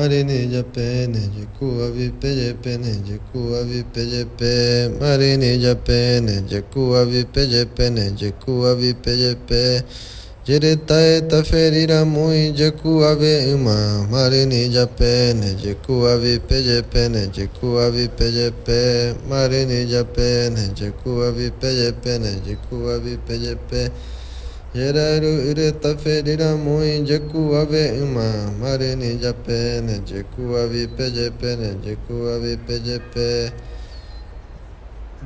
Mare nija pe nija kua vi peje pe nija kua vi peje pe Mare nija pe nija kua vi peje pe nija kua vi peje pe Jere tae ta feri ra mui je kua vi ima Mare nija pe nija kua vi peje pe nija kua vi peje pe Mare nija pe nija kua vi peje pe nija kua vi peje pe Mare nija pe nija kua vi peje pe nija kua vi peje pe Yeraru ireta ferira moi jeku ave uma mare ni jape ne jeku avi peje pe ne jeku avi peje pe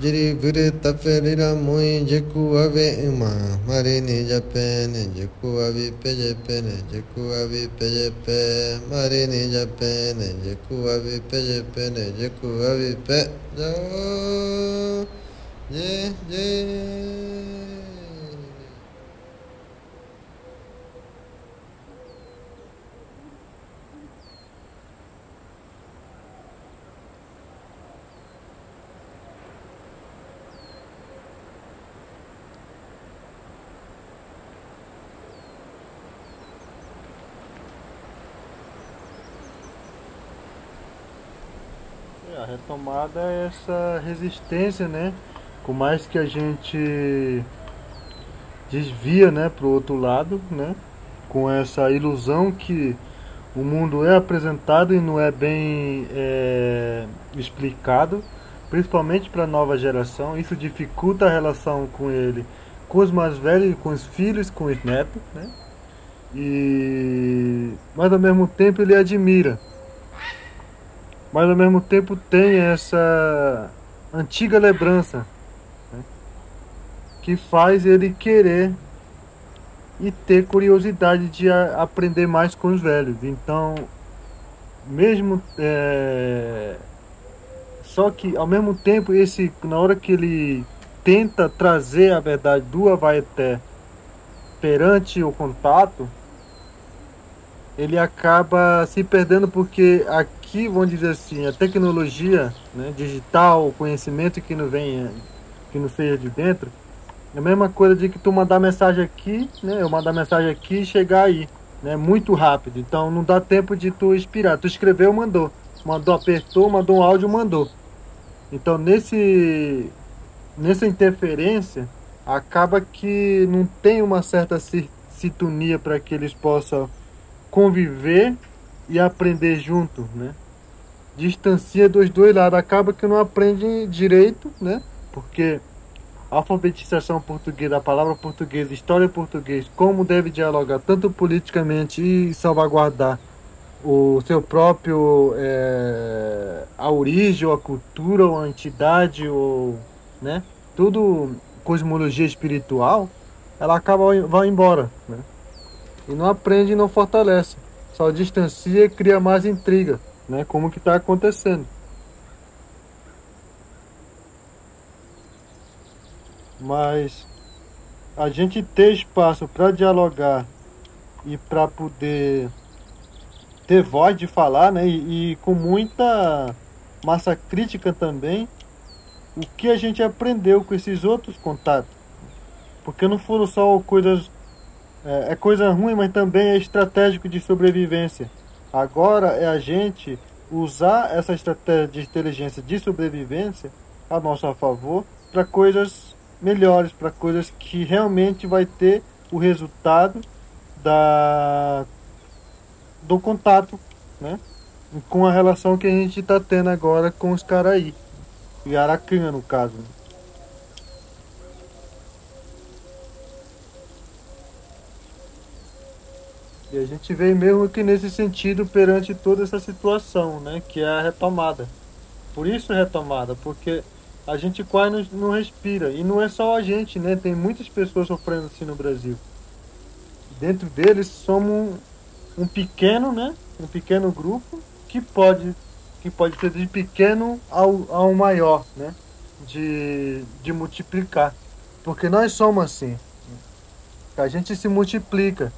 Jiri vire taferira moi jeku ave uma mare ni jape ne jeku avi peje pe ne jeku avi peje pe mare ni jape ne jeku avi peje pe ne jeku avi pe Jai Jai Jai Retomada é essa resistência, né? Por mais que a gente desvia, né, para o outro lado, né? Com essa ilusão que o mundo é apresentado e não é bem é, explicado, principalmente para a nova geração. Isso dificulta a relação com ele, com os mais velhos, com os filhos, com os netos, né? E mas ao mesmo tempo ele admira mas ao mesmo tempo tem essa antiga lembrança né, que faz ele querer e ter curiosidade de aprender mais com os velhos. Então, mesmo é, só que ao mesmo tempo esse na hora que ele tenta trazer a verdade do Avaeté perante o contato, ele acaba se perdendo porque aqui, vamos dizer assim, a tecnologia né, digital, o conhecimento que não vem, que não seja de dentro, é a mesma coisa de que tu mandar mensagem aqui, né, eu mandar mensagem aqui e chegar aí, né, muito rápido. Então não dá tempo de tu expirar. Tu escreveu, mandou. Mandou, apertou, mandou um áudio, mandou. Então nesse nessa interferência acaba que não tem uma certa sintonia para que eles possam conviver e aprender junto, né? Distancia dos dois lados, acaba que não aprende direito, né? Porque alfabetização portuguesa, a palavra portuguesa, história portuguesa, como deve dialogar tanto politicamente e salvaguardar o seu próprio é, a origem, ou a cultura, ou a entidade, ou né? Tudo cosmologia espiritual, ela acaba vai embora, né? E não aprende não fortalece. Só distancia e cria mais intriga, né? Como que está acontecendo. Mas a gente ter espaço para dialogar e para poder ter voz de falar, né? E, e, com muita massa crítica também, o que a gente aprendeu com esses outros contatos. Porque não foram só coisas é, é coisa ruim, mas também é estratégico de sobrevivência. Agora é a gente usar essa estratégia de inteligência de sobrevivência a nosso favor para coisas melhores, para coisas que realmente vai ter o resultado da do contato, né? Com a relação que a gente está tendo agora com os caras aí. E Aracanha, no caso. E a gente vê mesmo que nesse sentido perante toda essa situação, né, que é a retomada. Por isso retomada, porque a gente quase não, respira. E não é só a gente, né? Tem muitas pessoas sofrendo assim no Brasil. Dentro deles somos um, um pequeno, né? Um pequeno grupo que pode que pode ser de pequeno ao, ao maior, né? De, de multiplicar. Porque nós somos assim. A gente se multiplica.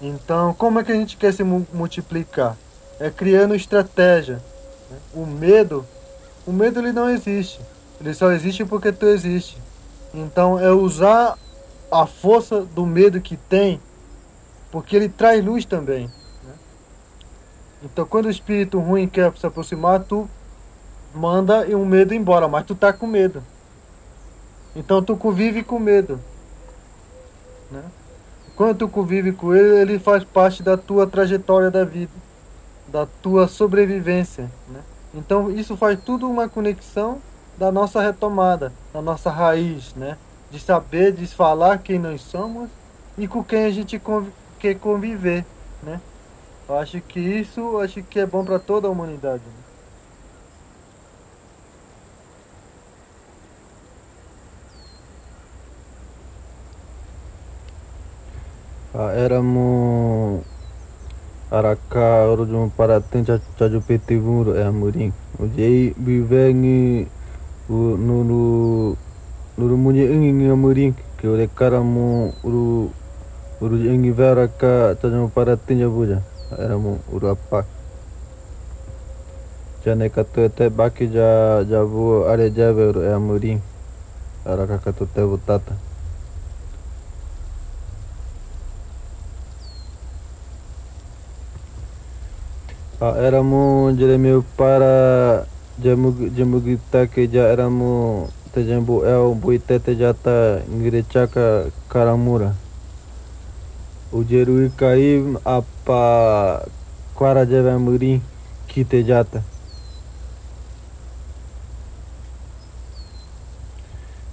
Então, como é que a gente quer se multiplicar? É criando estratégia. Né? O medo, o medo ele não existe. Ele só existe porque tu existe. Então, é usar a força do medo que tem porque ele traz luz também. Né? Então, quando o espírito ruim quer se aproximar, tu manda um medo embora, mas tu tá com medo. Então, tu convive com medo. Né? Quando tu convive com ele, ele faz parte da tua trajetória da vida, da tua sobrevivência. Né? Então, isso faz tudo uma conexão da nossa retomada, da nossa raiz, né? De saber, de falar quem nós somos e com quem a gente conv quer conviver, né? Eu acho que isso acho que é bom para toda a humanidade. Né? Éramos Araka orujum paratin caju peti vuru é amurim. O jei bivengi nuru nuru munye ingi ngi amurim que o decaramu uru uru ingi vera ka caju paratin jabuja. Éramos uru apa. Jane katu ete baki ja jabu are jave uru é amurim. Araka katu te butata. Ah, éramos Jeremio para Jemugita que já éramos Tejambu El Buitete já tá Ngirechaka Karamura. O Jerui Caim apa Quara Javamuri Kite Jata.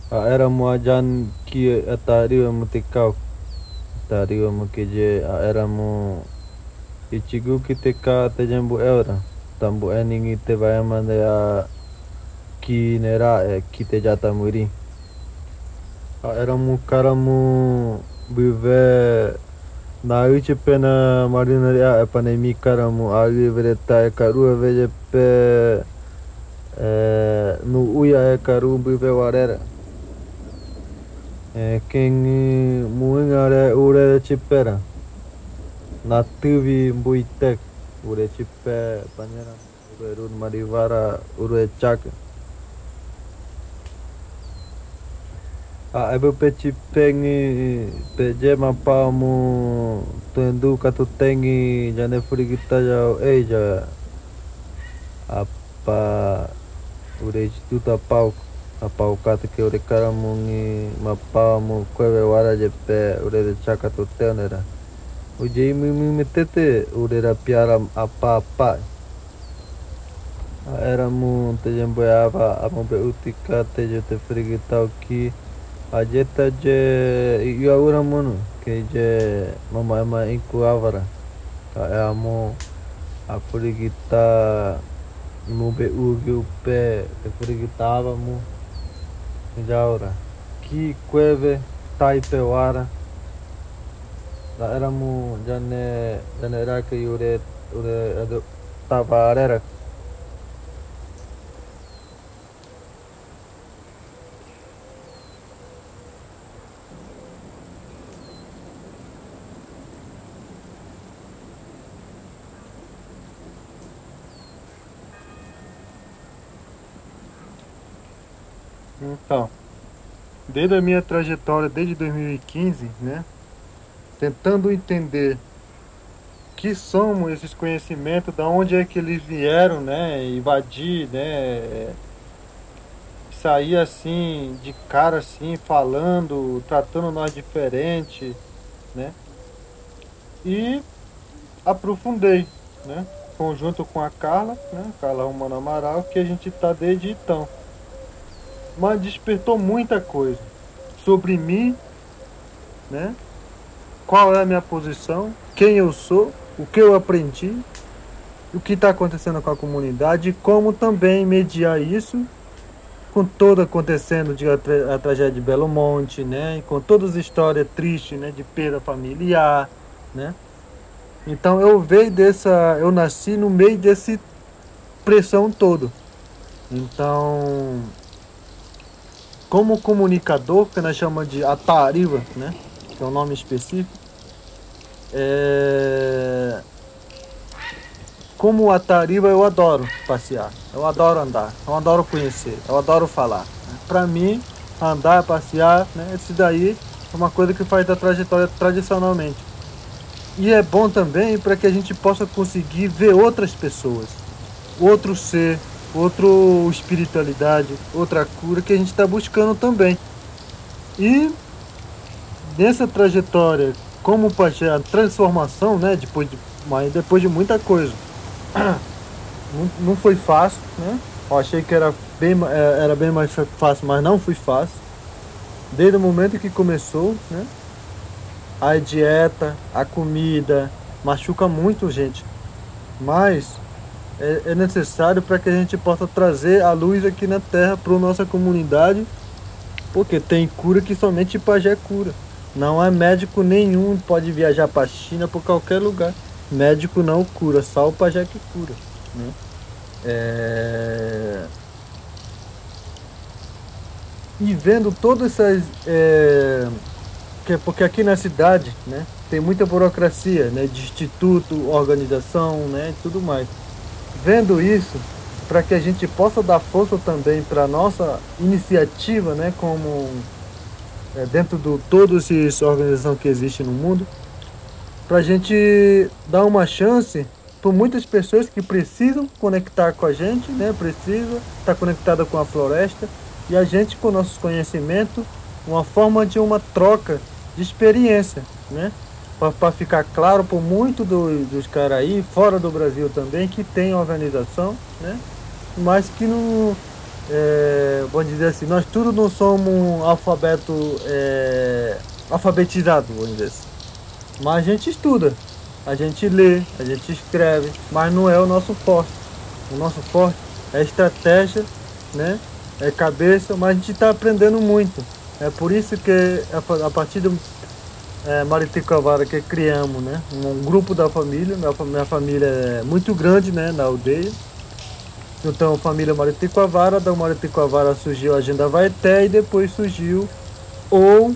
Ah, éramos ajan que atariwa mutikau. Atariwa mukije éramos Ichigu te ka te jambu eura. Tambu eningi te vai mande a ki nera e ki te jata muri. A era mu karamu bive na uche pena marina ria e pane mi karamu a vereta e karu veje pe e, no uia e karu bive warera. E kengi muingare ure chipera. நத்துவி முய்த்த ஒரு சிப்ப பஞ்சனம் ஒரு மடி வர ஒரு எச்சாக்கு Aibu pe cipengi peje mapamu tuendu katu tengi jane furi kita jau eja apa ure jitu ta pau apa ukate ke ure karamu ni mapamu kwewe wara jepe ure de chaka tu teonera. O jei mimi metete urera piara apa-apa. Era mu te jamboiava a mombe utika te je te frigitau ki a jeta je i aura mono que je mama ema inku avara. Ka e a frigita mu be ugi upe te frigitava mu. Jaura. Ki cueve tai pewara. daerahmu jane jane era que ure ure ado tavarera Então, desde a minha trajetória, desde 2015, né? Tentando entender que somos esses conhecimentos, da onde é que eles vieram, né? Invadir, né? Sair assim, de cara assim, falando, tratando nós diferente, né? E aprofundei, né? Conjunto com a Carla, né? Carla Romano Amaral, que a gente tá desde então. Mas despertou muita coisa sobre mim, né? Qual é a minha posição, quem eu sou, o que eu aprendi, o que está acontecendo com a comunidade, como também mediar isso com toda acontecendo de a, tra a, tragédia de Belo Monte, né, com todas as histórias tristes, né, de perda familiar, né. Então eu veio dessa, eu nasci no meio desse pressão todo. Então, como comunicador, que nós chamamos de atariva, né, que é um nome específico. É... Como a Tariba, eu adoro passear, eu adoro andar, eu adoro conhecer, eu adoro falar. Para mim, andar, passear, né, isso daí é uma coisa que faz da trajetória tradicionalmente. E é bom também para que a gente possa conseguir ver outras pessoas, outro ser, outra espiritualidade, outra cura que a gente está buscando também. E nessa trajetória, como a transformação, né, depois de, mas depois de muita coisa, não, não foi fácil, né? Eu achei que era bem, é, era bem mais fácil, mas não foi fácil. Desde o momento que começou, né? A dieta, a comida, machuca muito, gente. Mas é, é necessário para que a gente possa trazer a luz aqui na Terra para nossa comunidade, porque tem cura que somente Pajé cura. Não é médico nenhum pode viajar para China por qualquer lugar. Médico não cura, só o Pajé que cura. Né? É... E vendo todas essas. É... Porque aqui na cidade né, tem muita burocracia né, de instituto, organização né, e tudo mais. Vendo isso, para que a gente possa dar força também para nossa iniciativa, né, como é, dentro de todas as organizações que existem no mundo, para a gente dar uma chance por muitas pessoas que precisam conectar com a gente, né? Precisa estar conectada com a floresta e a gente com nossos conhecimentos, uma forma de uma troca de experiência, né? Para ficar claro por muito do, dos caras aí, fora do Brasil também, que tem organização, né? Mas que não, é, vamos dizer assim, nós tudo não somos alfabeto é, alfabetizado, vamos dizer assim. Mas a gente estuda, a gente lê, a gente escreve, mas não é o nosso forte. O nosso forte é estratégia, né? É cabeça, mas a gente está aprendendo muito. É por isso que a partir do é, Mariticavara que criamos, né? Um grupo da família, minha família é muito grande, né? Na aldeia. Então, a família Mariticavara, da Mariticavara surgiu a Agenda Vaeté e depois surgiu o,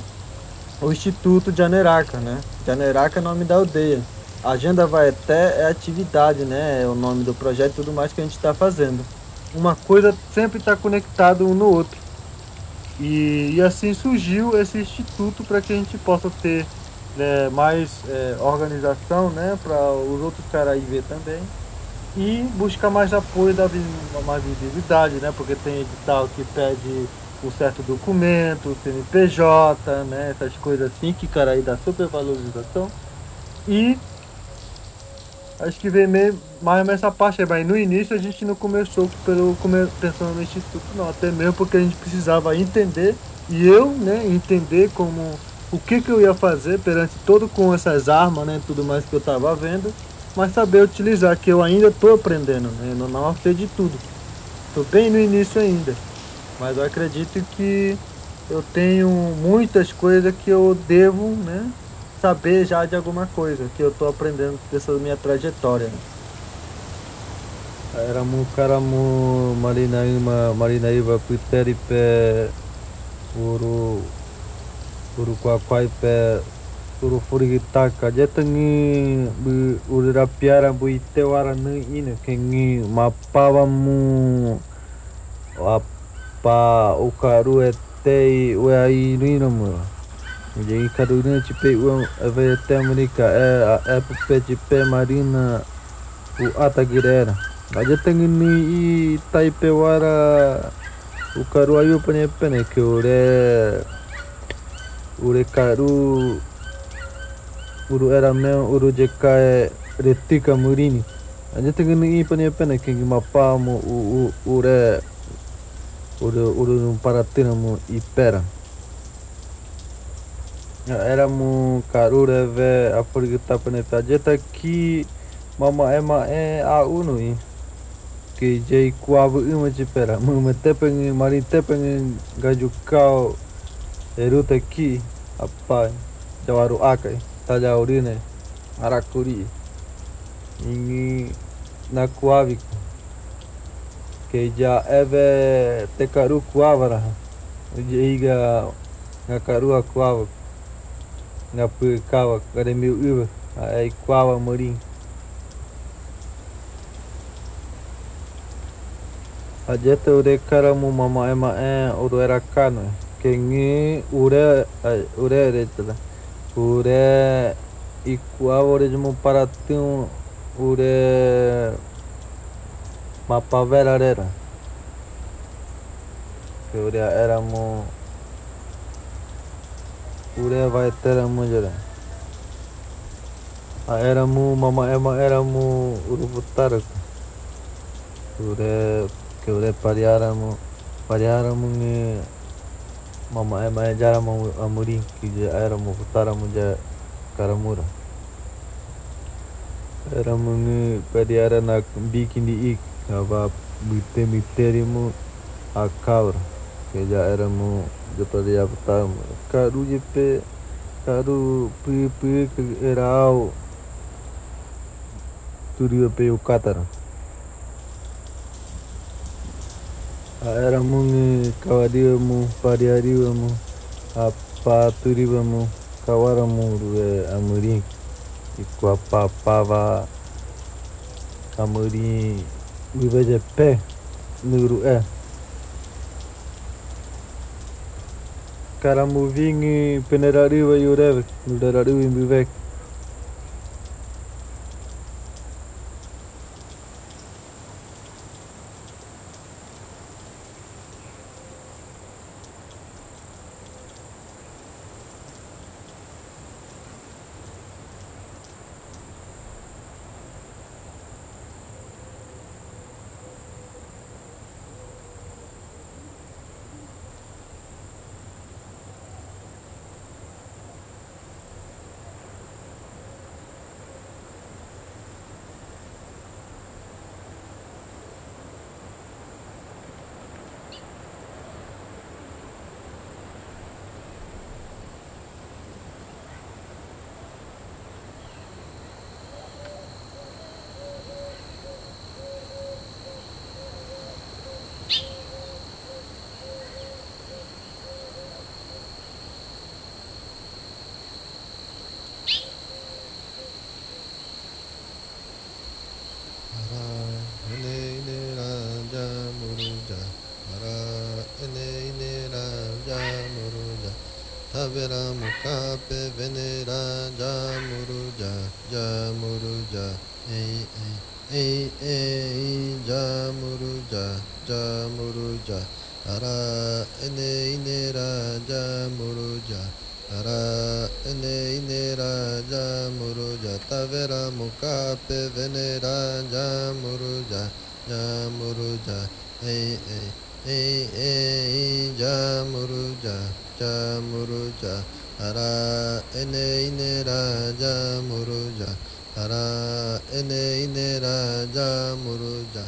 o Instituto de Aneraca, né? Aneraca é nome da aldeia. Agenda vai até é atividade, né? É o nome do projeto e tudo mais que a gente está fazendo. Uma coisa sempre está conectada um no outro. E, e, assim surgiu esse instituto para que a gente possa ter né, mais é, organização, né? Para os outros caras aí ver também. E buscar mais apoio da mais visibilidade, né? Porque tem edital que pede um certo documento, CNPJ, né? Essas coisas assim que cara aí dá super valorização. E Acho que vem meio, mais nessa parte aí, mas no início a gente não começou pelo pensando no instituto não, até mesmo porque a gente precisava entender e eu, né, entender como o que que eu ia fazer perante todo com essas armas, né, tudo mais que eu estava vendo, mas saber utilizar que eu ainda estou aprendendo, né, eu não sei de tudo. Estou bem no início ainda, mas eu acredito que eu tenho muitas coisas que eu devo, né, saber já de alguma coisa que eu tô aprendendo dessa minha trajetória. Era mu karamu marinaima marinaíba piteripe uru uru kwakwaipe uru furigitaka jetangi bu uru rapiara bu itewara nu ine kengi mapavamu apa ukaru etei uai nuinamu Jadi kaduna cipe uang ave até Amerika é é pepe cipe marina o atagirera. Aja tengini i taipe wara o karu ayu pene que ore ore karu uru era meu uru jeka retika murini. Aja tengini i pane pene que mapa mo o ure ure ure um paratina mo ipera. Éramos carura ve a forgita peneta jeta ki mama ema e a uno i que jai kuava uma de pera mama tepeng mari tepeng gaju kau eruta ki apa jawaru akai taja urine arakuri ini na kuavi que já eve te caru kuavara jeiga na carua kuava nga pư kawa kada miu uwa ai kwawa morin a jeta ure karamu mama ema e uru era kano ke ngi ure ure tala ure de paratun ure mapaverarera que ure éramos ure vai ter mujera a éramos mama ema éramos urubutarak ure que ure pariáramos pariáramos ni mama ema jaramos amurim que já éramos voltáramos já caramura era menge pariara nak bikin di ik. Apa bite miterimu akar que já éramos de paria pertama ramune kawadiwemu pariariwemu apaturiwemu kawaramuruwe amuri ikuapapava amuri wiwejepe nuru'e. Karamuvingi penerariwe yureve nudarariwimbiveke venera jamuruja jamuruja ei ei ei ei jamuruja jamuruja ara ene inera jamuruja ara ene inera jamuruja tavera mukape venera jamuruja jamuruja ei ei ei ei jamuruja jamuruja ara ene ine raja muruja ara ene ine raja muruja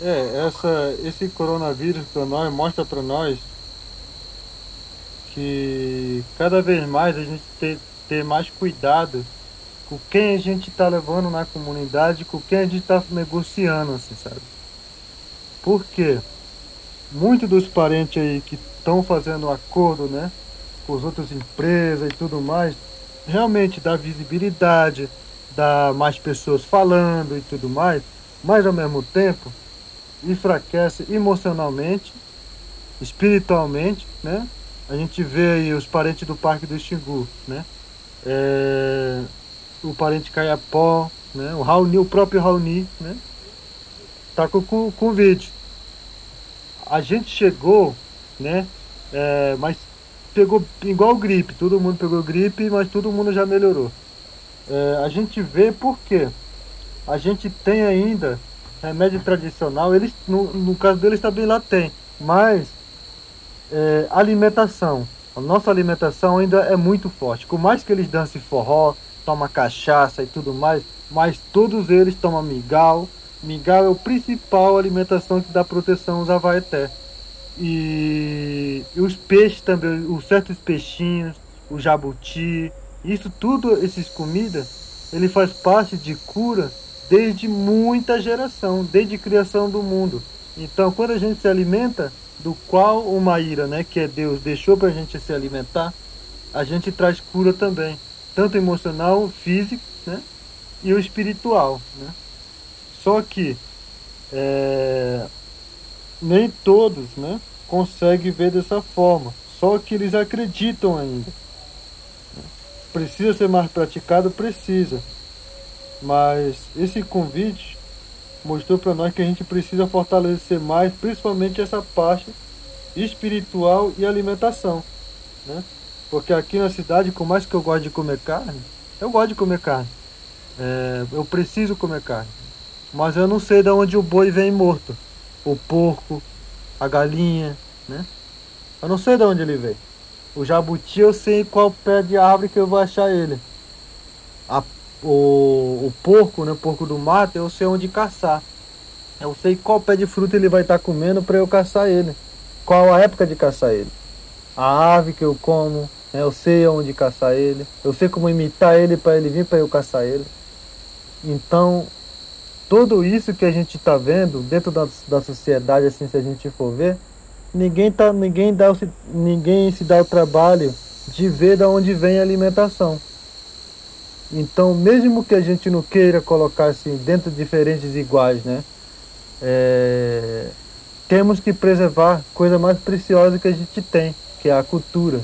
É, essa, esse coronavírus para nós mostra para nós que cada vez mais a gente ter, ter mais cuidado com quem a gente está levando na comunidade, com quem a gente está negociando, assim, sabe? Porque muitos dos parentes aí que estão fazendo acordo, né, com as outras empresas e tudo mais, realmente dá visibilidade, dá mais pessoas falando e tudo mais, mas ao mesmo tempo enfraquece emocionalmente, espiritualmente, né? A gente vê aí os parentes do Parque do Xingu, né? É, o parente Caiapó, né? O Raoni, o próprio Raoni, né? Tá com, com vídeo. A gente chegou, né? É, mas pegou igual gripe, todo mundo pegou gripe, mas todo mundo já melhorou. É, a gente vê porque a gente tem ainda remédio tradicional, eles, no, no caso deles também lá tem, mas é, alimentação, a nossa alimentação ainda é muito forte. Por mais que eles dancem forró, tomam cachaça e tudo mais, mas todos eles tomam mingau. Mingau é o principal alimentação que dá proteção aos avaeté. E, e os peixes também, os certos peixinhos, o jabuti, isso tudo, esses comidas, ele faz parte de cura desde muita geração, desde criação do mundo. Então, quando a gente se alimenta do qual o Maíra, né, que é Deus, deixou para a gente se alimentar, a gente traz cura também, tanto emocional, físico, né, e o espiritual, né. Só que é, nem todos, né, conseguem ver dessa forma. Só que eles acreditam ainda. Precisa ser mais praticado, precisa. Mas esse convite mostrou para nós que a gente precisa fortalecer mais, principalmente essa parte espiritual e alimentação, né? Porque aqui na cidade, por mais que eu goste de comer carne, eu gosto de comer carne. É, eu preciso comer carne. Mas eu não sei de onde o boi vem morto. O porco, a galinha, né? Eu não sei de onde ele veio. O jabuti eu sei qual pé de árvore que eu vou achar ele. O, o porco, né? O porco do mato, eu sei onde caçar. Eu sei qual pé de fruta ele vai estar comendo para eu caçar ele. Qual a época de caçar ele. A ave que eu como, né? eu sei onde caçar ele. Eu sei como imitar ele para ele vir para eu caçar ele. Então, tudo isso que a gente está vendo dentro da, da sociedade, assim, se a gente for ver, ninguém, tá, ninguém, dá, ninguém se dá o trabalho de ver de onde vem a alimentação. Então, mesmo que a gente não queira colocar assim dentro de diferentes iguais, né? É, temos que preservar coisa mais preciosa que a gente tem, que é a cultura,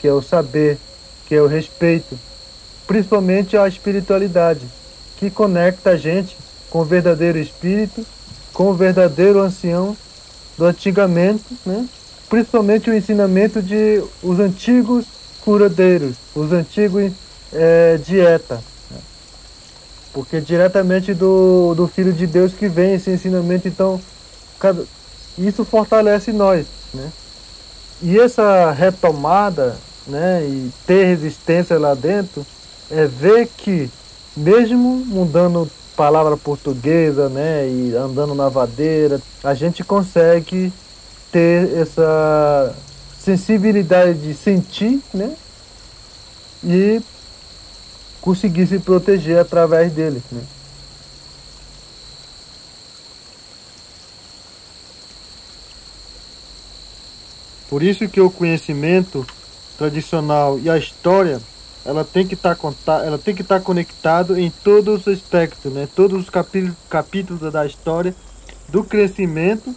que é o saber, que é o respeito, principalmente a espiritualidade, que conecta a gente com o verdadeiro espírito, com o verdadeiro ancião do antigamente, né? principalmente o ensinamento de os antigos curadeiros, os antigos é, dieta. Porque diretamente do, do Filho de Deus que vem esse ensinamento, então cada, isso fortalece nós. Né? E essa retomada né, e ter resistência lá dentro é ver que mesmo mudando palavra portuguesa, né, e andando na vadeira, a gente consegue ter essa sensibilidade de sentir, né, e conseguir se proteger através dele, né. Por isso que o conhecimento tradicional e a história ela tem que estar tá, ela tem que estar tá conectado em todos os aspectos, né? Todos os capítulos, capítulos da história do crescimento,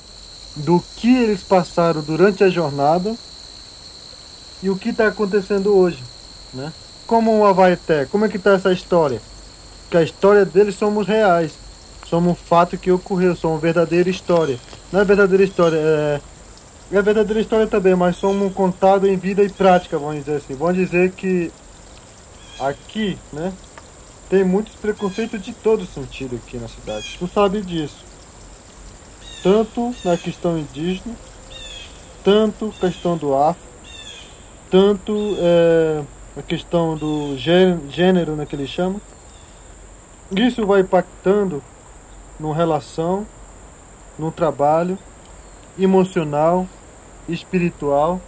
do que eles passaram durante a jornada e o que está acontecendo hoje, né? Como o Avaeté, como é que está essa história? Que a história deles somos reais, somos um fato que ocorreu, somos verdadeira história. Não é verdadeira história, é, é verdadeira história também, mas somos contado em vida e prática, vamos dizer assim. Vamos dizer que aqui, né? Tem muitos preconceitos de todo sentido aqui na cidade. Tu sabe disso. Tanto na questão indígena, tanto questão do afro, tanto é, a questão do gênero, né, que ele chama. Isso vai impactando no relação, no trabalho emocional, espiritual.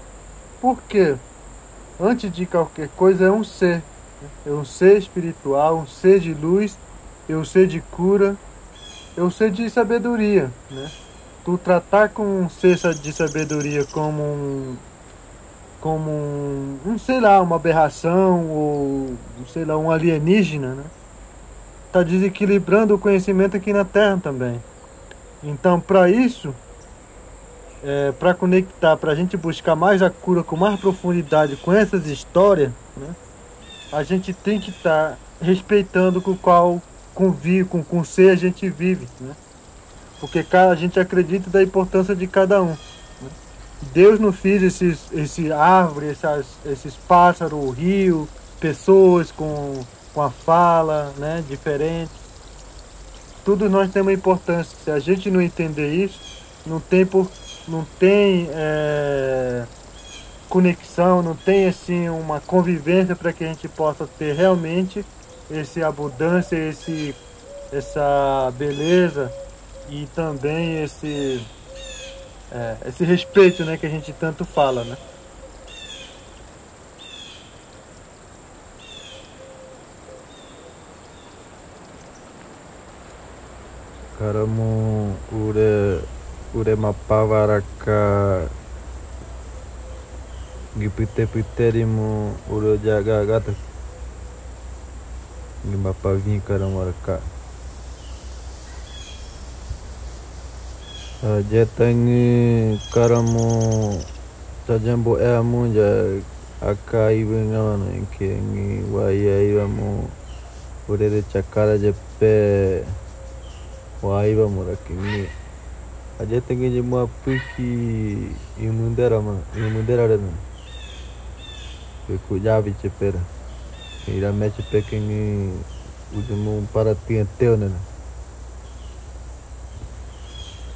Porque antes de qualquer coisa é um ser é um ser espiritual, um ser de luz, é um ser de cura, é um ser de sabedoria, né? Tu tratar com um ser de sabedoria como um como um, sei lá, uma aberração ou sei lá, um alienígena, né? Tá desequilibrando o conhecimento aqui na Terra também. Então, para isso, é, para conectar, para a gente buscar mais a cura com mais profundidade com essas histórias, né? a gente tem que estar tá respeitando com qual convive, com, com ser a gente vive, né? Porque cada, a gente acredita da importância de cada um. Deus não fez esses, esse árvore, essas, esses pássaros, o rio, pessoas com, com a fala né, diferente. Tudo nós temos importância. Se a gente não entender isso, não tem, por, não tem é, conexão, não tem assim uma convivência para que a gente possa ter realmente esse abundância, esse essa beleza e também esse é, esse respeito, né, que a gente tanto fala, né? Karamu ure ure mapavaraka gipite piterimu ure jaga gata Eh, je tengi karamu tajambo e amu je aka iwe ngawa na inke ngi wa iya iwa mu urere chakara je pe wa iwa mu raki ngi aje ah, tengi je mu api ki imundera ma imundera rena pe ku javi che pera. Ira me che pe ke ngi ujumu para tiente o nena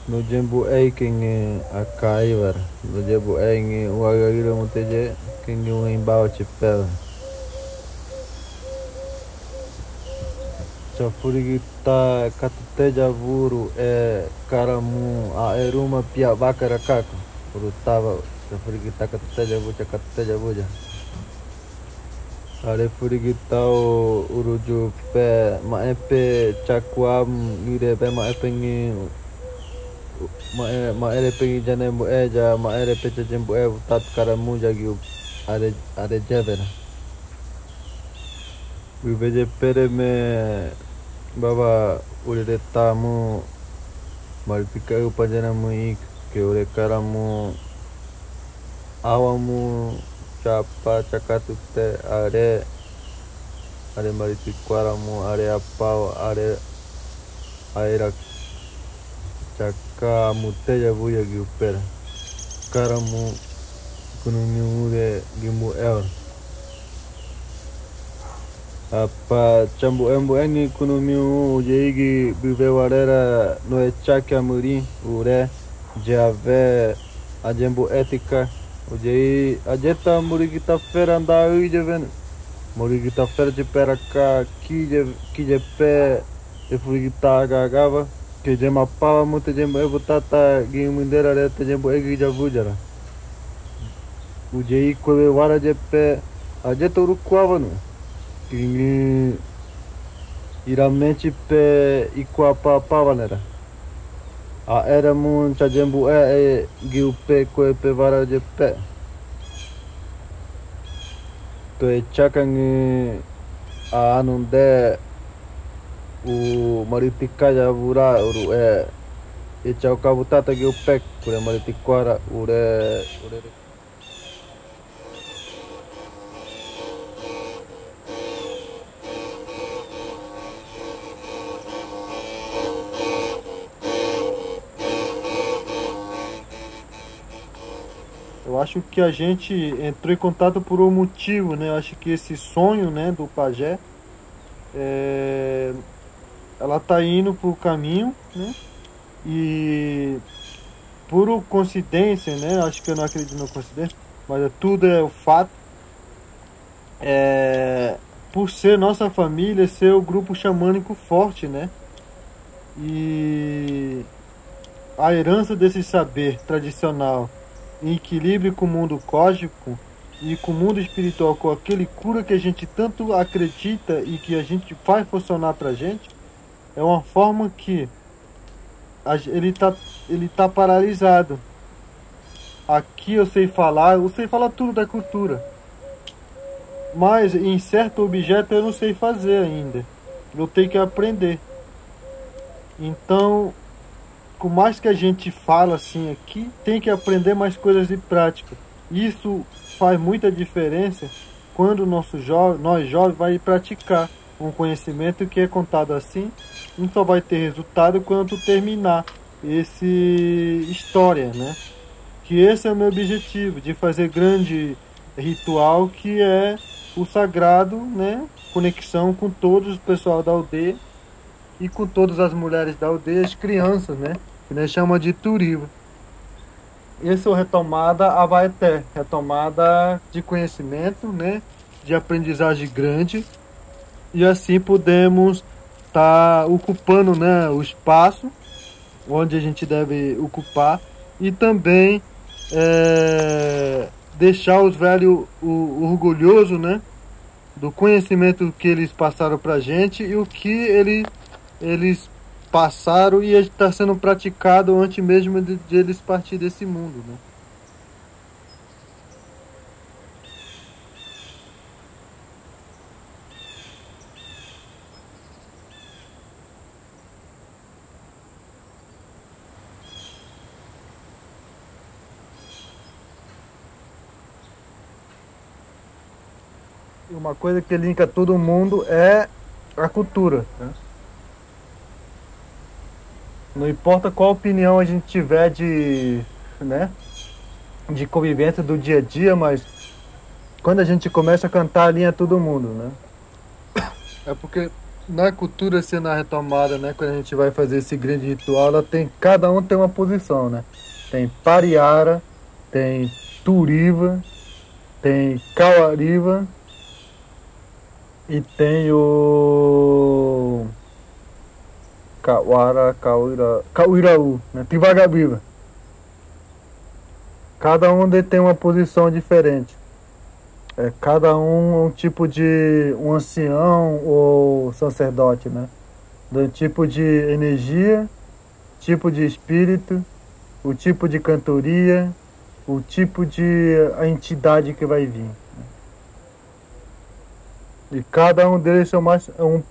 Mujhe kengi kenge akai var. Mujhe buai kenge uaga gira muteje kengi uhe imbao chipel. Chafuri gita katate javuru e karamu a eruma pia bakara kako. Uru tava chafuri gita katate javuja katate javuja. Are furi gita o uruju pe maepe chakwam gire pe maepe ngi maere eh mak eh pergi jangan buat eh jah mak eh repet jangan eh tak sekarang mu jagi ada ada jaber. Ibu je pere me bapa ulere tamu malpika upa jangan mu ik ke ulir karamu awamu capa cakatutte are are malpika ramu are apa are airak cak aira caka muteja buya gi upera karamu kunumi ure gimu eor apa cambu embu engi kunumiu jeigi bive warera no echake amuri ure jave ajembu etika. Ujei ajeta muri kita fera nda uje ven muri kita fera je peraka kije kije pe e furi kita gagava جا جا جب پہ چکن u maritikaya vura uru e e chau kabutata giu pe kure maritikwara ure ure Eu acho que a gente entrou em contato por um motivo, né? Eu acho que esse sonho, né, do pajé, é... ela tá indo por caminho, né? E por coincidência, né? Acho que eu não acredito na coincidência, mas é tudo é o fato. É... Por ser nossa família, ser o grupo xamânico forte, né? E a herança desse saber tradicional em equilíbrio com o mundo cósmico e com o mundo espiritual, com aquele cura que a gente tanto acredita e que a gente faz funcionar pra gente, é uma forma que ele tá, ele tá paralisado. Aqui eu sei falar, eu sei falar tudo da cultura. Mas em certo objeto eu não sei fazer ainda. Eu tenho que aprender. Então, com mais que a gente fala assim aqui, tem que aprender mais coisas de prática. Isso faz muita diferença quando nosso jovem, nós jovens vai praticar um conhecimento que é contado assim, não só vai ter resultado quando terminar esse história, né? Que esse é o meu objetivo, de fazer grande ritual que é o sagrado, né? Conexão com todos o pessoal da aldeia e com todas as mulheres da aldeia, as crianças, né? Que nós chama de Turiva. Esse é o retomada Avaeté, retomada de conhecimento, né? De aprendizagem grande. E assim podemos estar tá ocupando né, o espaço onde a gente deve ocupar e também é, deixar os velhos o, orgulhoso, né? Do conhecimento que eles passaram para gente e o que ele, eles passaram e está sendo praticado antes mesmo de, de eles partir desse mundo, né? Uma coisa que linka todo mundo é a cultura. Né? Não importa qual opinião a gente tiver de, né, de convivência do dia a dia, mas quando a gente começa a cantar, alinha todo mundo, né? É porque na cultura sendo a retomada, né, quando a gente vai fazer esse grande ritual, ela tem cada um tem uma posição, né? Tem Pariara, tem Turiva, tem Kauariva e tem o Kawara, Kauira, Kauiraú, né? Tem Vagabiva. Cada um tem uma posição diferente. É, cada um um tipo de um ancião ou sacerdote, né? Do tipo de energia, tipo de espírito, o tipo de cantoria, o tipo de a entidade que vai vir. E cada um deles são mais é um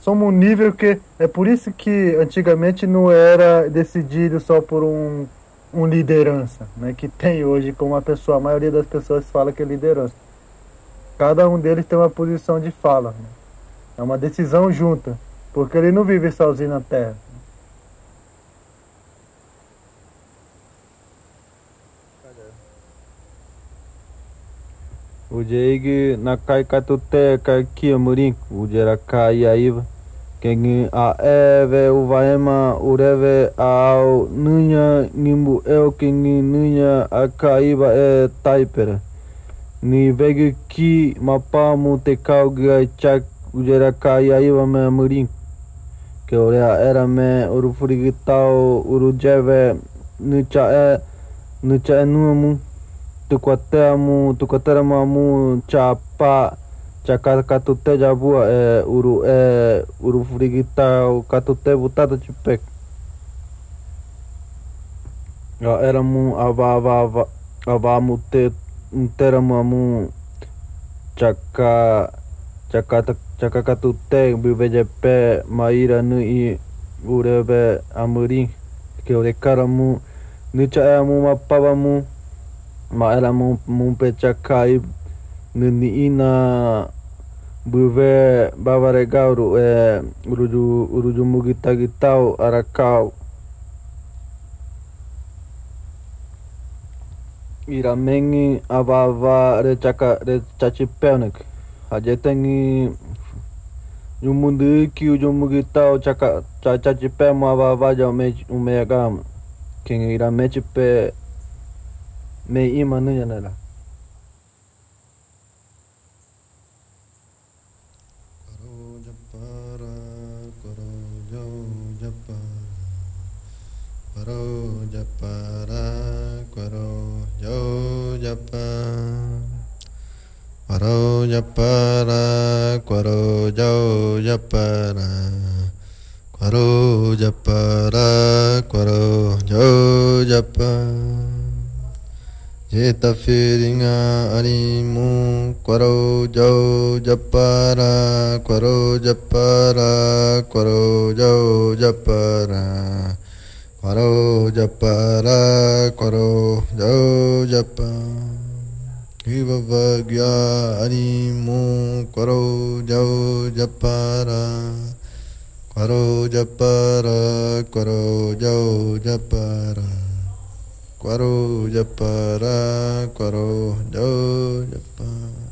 são um nível que é por isso que antigamente não era decidido só por um, um liderança, né, que tem hoje como uma pessoa, a maioria das pessoas fala que é liderança. Cada um deles tem uma posição de fala. Né? É uma decisão junta, porque ele não vive sozinho na Terra. Ujegi nakai katute ka kia murin ujera ka iaiva kengi a eve uvaema ureve ao nunya nimbu eo kengi nunya a ka iva e taipera ni vegu ki mapamu te kau gai chak ujera ka iaiva me murin ke orea era me uru furigitao uru jeve nucha e nucha e nuamu tukuatemu tukuateremu mu capa caka katute jabua e uru e uru frigita katute butata ya eramu ava ava ava ava mu te teremu mu caka caka caka katute BVJP maira nu i urebe amuri ke ore karamu nu cha amu mapavamu ma era mu mu pecha kai nini ina buve bavare gauru e uruju uruju mugita gitau arakau ira mengi avava re chaka re chachi pelnik hajetengi Jumundu ki ujumugitau chaka chachi pe mo avava ja me umeyagam king ira mechi pe me ima nu yanara Karo japara, karo jo japara, karo japara, karo jo japara, karo japara, karo jo japara, karo japara, karo jo japara. Jeta feirinha arimu quaro jau japara quaro japara quaro jau japara. Quaro japara quaro jau japara. Vivavagya arimu quaro japara quaro jau japara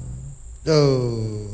jo